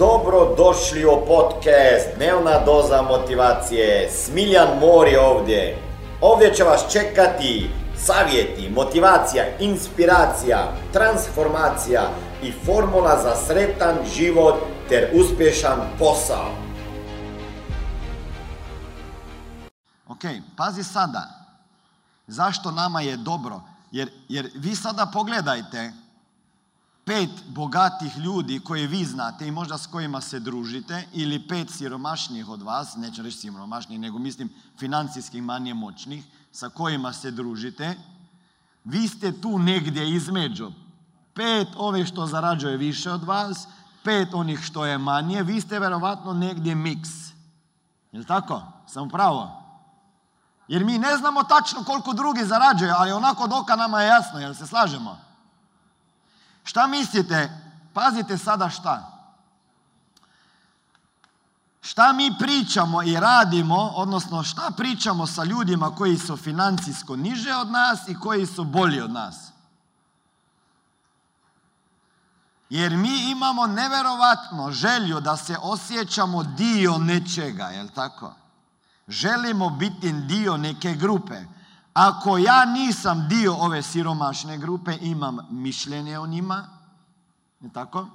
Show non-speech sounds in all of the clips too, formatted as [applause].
Dobro došli u podcast Dnevna doza motivacije. Smiljan Mor je ovdje. Ovdje će vas čekati savjeti, motivacija, inspiracija, transformacija i formula za sretan život ter uspješan posao. Ok, pazi sada. Zašto nama je dobro? Jer, jer vi sada pogledajte pet bogatih ljudi koje vi znate i možda s kojima se družite ili pet siromašnijih od vas, neću reći siromašnijih, nego mislim financijski manje moćnih, sa kojima se družite, vi ste tu negdje između. Pet ovih što zarađuje više od vas, pet onih što je manje, vi ste vjerovatno negdje miks. Jel tako? Sam pravo? Jer mi ne znamo tačno koliko drugi zarađuje, ali onako doka nama je jasno, jel se slažemo? Šta mislite? Pazite sada šta. Šta mi pričamo i radimo, odnosno šta pričamo sa ljudima koji su financijsko niže od nas i koji su bolji od nas? Jer mi imamo neverovatno želju da se osjećamo dio nečega, jel tako? Želimo biti dio neke grupe. Ako ja nisam dio ove siromašne grupe, imam mišljenje o njima, je tako?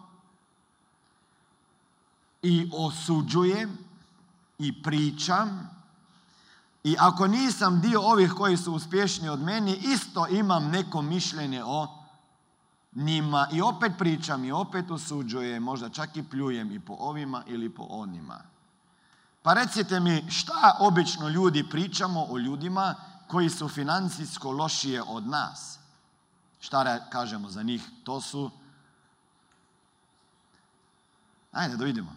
I osuđujem i pričam. I ako nisam dio ovih koji su uspješni od meni, isto imam neko mišljenje o njima. I opet pričam i opet osuđujem, možda čak i pljujem i po ovima ili po onima. Pa recite mi šta obično ljudi pričamo o ljudima koji su financijsko lošije od nas. Šta kažemo za njih? To su... Ajde da vidimo.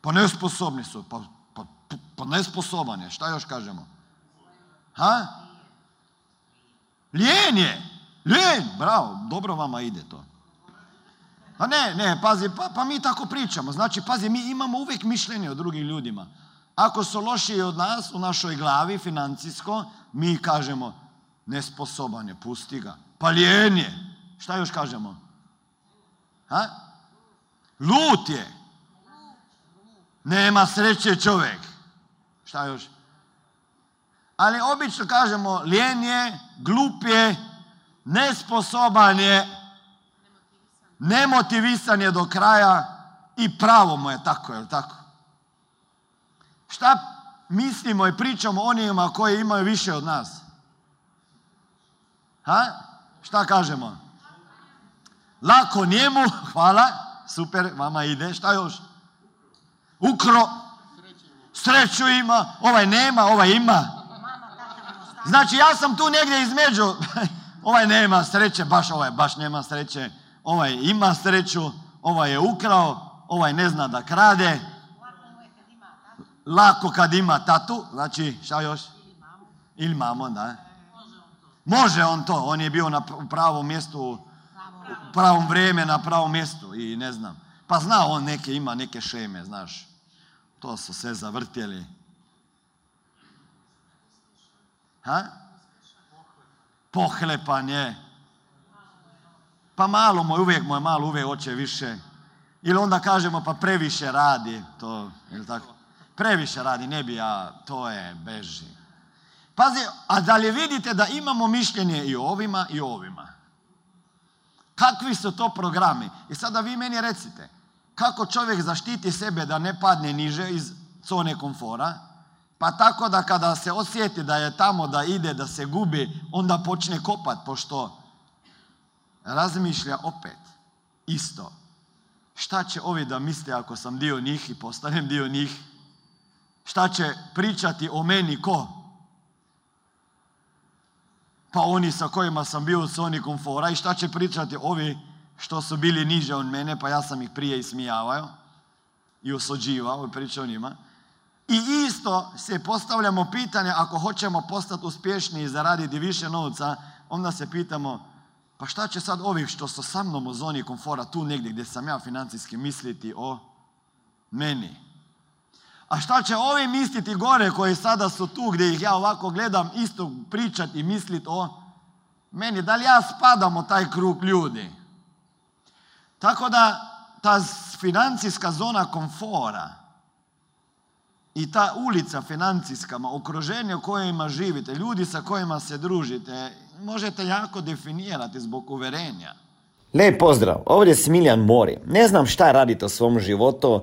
Pa nesposobni su. Pa, pa, pa nesposoban je. Šta još kažemo? Ha? Lijen je. Lijen. Bravo. Dobro vama ide to. Pa ne, ne, pazi, pa, pa mi tako pričamo. Znači, pazi, mi imamo uvijek mišljenje o drugim ljudima. Ako su lošiji od nas u našoj glavi financijsko, mi kažemo nesposoban je, pusti ga. Paljen je. Šta još kažemo? Ha? Lut je. Nema sreće čovjek. Šta još? Ali obično kažemo lijen je, glup je, nesposoban je, nemotivisan je do kraja i pravo mu je tako, je tako? Šta mislimo i pričamo onima koji imaju više od nas? Ha? Šta kažemo? Lako njemu, [laughs] hvala, super, vama ide, šta još? Ukro, sreću ima, ovaj nema, ovaj ima. Znači ja sam tu negdje između, [laughs] ovaj nema sreće, baš ovaj baš nema sreće, ovaj ima sreću, ovaj je ukrao, ovaj ne zna da krade, lako kad ima tatu, znači šta još? Ili mamo, da. Može on to, on je bio na pravom mjestu, u pravom vrijeme, na pravom mjestu i ne znam. Pa zna on neke, ima neke šeme, znaš. To su sve zavrtjeli. Ha? Pohlepan je. Pa malo mu uvijek mu je malo, uvijek hoće više. Ili onda kažemo pa previše radi, to, ili tako? Previše radi, ne bi ja, to je beži. Pazi, a da li vidite da imamo mišljenje i ovima i ovima? Kakvi su to programi? I sada vi meni recite, kako čovjek zaštiti sebe da ne padne niže iz zone komfora, pa tako da kada se osjeti da je tamo, da ide, da se gubi, onda počne kopat, pošto razmišlja opet isto. Šta će ovi da misle ako sam dio njih i postanem dio njih? Šta će pričati o meni ko? Pa oni sa kojima sam bio u zoni komfora i šta će pričati ovi što su bili niže od mene, pa ja sam ih prije ismijavao i osuđivao i pričao njima. I isto se postavljamo pitanje, ako hoćemo postati uspješni i zaraditi više novca, onda se pitamo, pa šta će sad ovih što su sa mnom u zoni komfora, tu negdje gdje sam ja financijski misliti o meni? A šta će ovi misliti gore koji sada su tu gdje ih ja ovako gledam isto pričati i misliti o meni? Da li ja spadam u taj krug ljudi? Tako da ta financijska zona komfora i ta ulica financijska, okruženje u kojima živite, ljudi sa kojima se družite, možete jako definirati zbog uverenja. Lijep pozdrav, ovdje je Smiljan Mori. Ne znam šta radite u svom životu,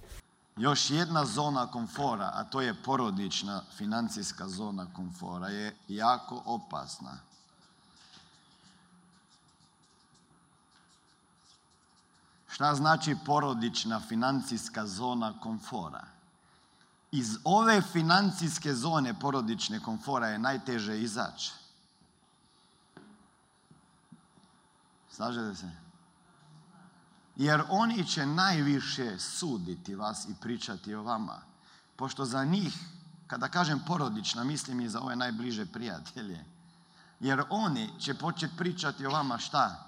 Još jedna zona komfora, a to je porodična financijska zona komfora, je jako opasna. Šta znači porodična financijska zona komfora? Iz ove financijske zone porodične komfora je najteže izaći. Slažete se? Jer oni će najviše suditi vas i pričati o vama. Pošto za njih, kada kažem porodična, mislim i za ove najbliže prijatelje. Jer oni će početi pričati o vama šta?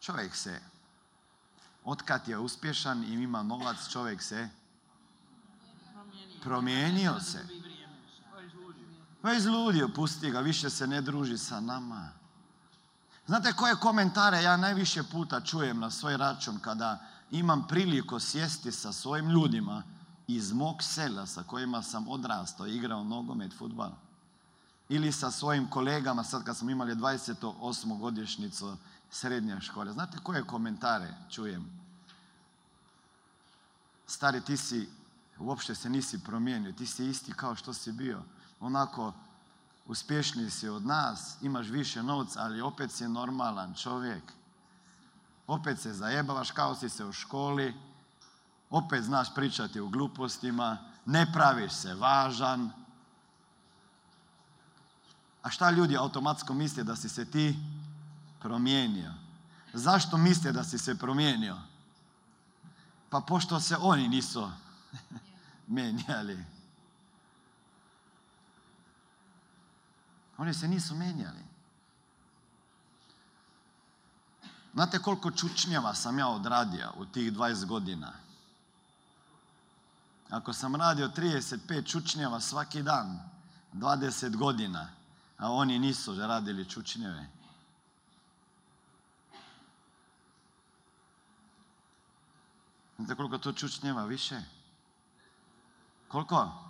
Čovjek se, otkad je uspješan i ima novac, čovjek se promijenio se. Pa izludio, pusti ga, više se ne druži sa nama. Znate koje komentare ja najviše puta čujem na svoj račun kada imam priliku sjesti sa svojim ljudima iz mog sela sa kojima sam odrastao, igrao nogomet, futbal. Ili sa svojim kolegama, sad kad smo imali 28. godišnjicu srednje škole. Znate koje komentare čujem? Stari, ti si, uopšte se nisi promijenio, ti si isti kao što si bio. Onako, uspješniji si od nas, imaš više novca, ali opet si normalan čovjek. Opet se zajebavaš kao si se u školi, opet znaš pričati o glupostima, ne praviš se važan. A šta ljudi automatsko misle da si se ti promijenio? Zašto misle da si se promijenio? Pa pošto se oni nisu [laughs] menjali. Oni se nisu menjali. Znate koliko čučnjeva sam ja odradio u tih 20 godina? Ako sam radio 35 čučnjeva svaki dan, 20 godina, a oni nisu radili čučnjeve. Znate koliko to čučnjeva više? Koliko?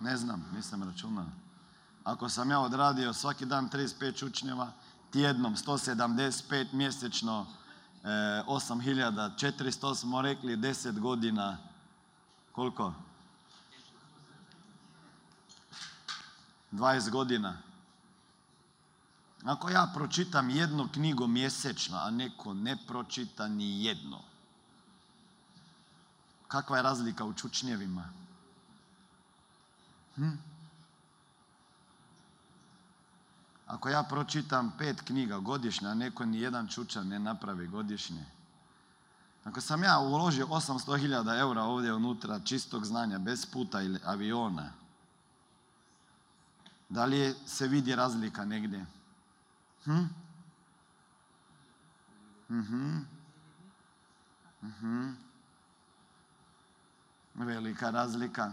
Ne znam, nisam računao. Ako sam ja odradio svaki dan 35 čučnjeva, tjednom 175 mjesečno, e, 8400 smo rekli 10 godina. Koliko? 20 godina. Ako ja pročitam jednu knjigu mjesečno, a neko ne pročita ni jedno, kakva je razlika u čučnjevima? Hm? Ako ja pročitam pet knjiga godišnje, a neko ni jedan čučan ne napravi godišnje, ako sam ja uložio 800.000 eura ovdje unutra čistog znanja, bez puta ili aviona, da li se vidi razlika negdje? Hm? Mhm. Mhm. Velika razlika.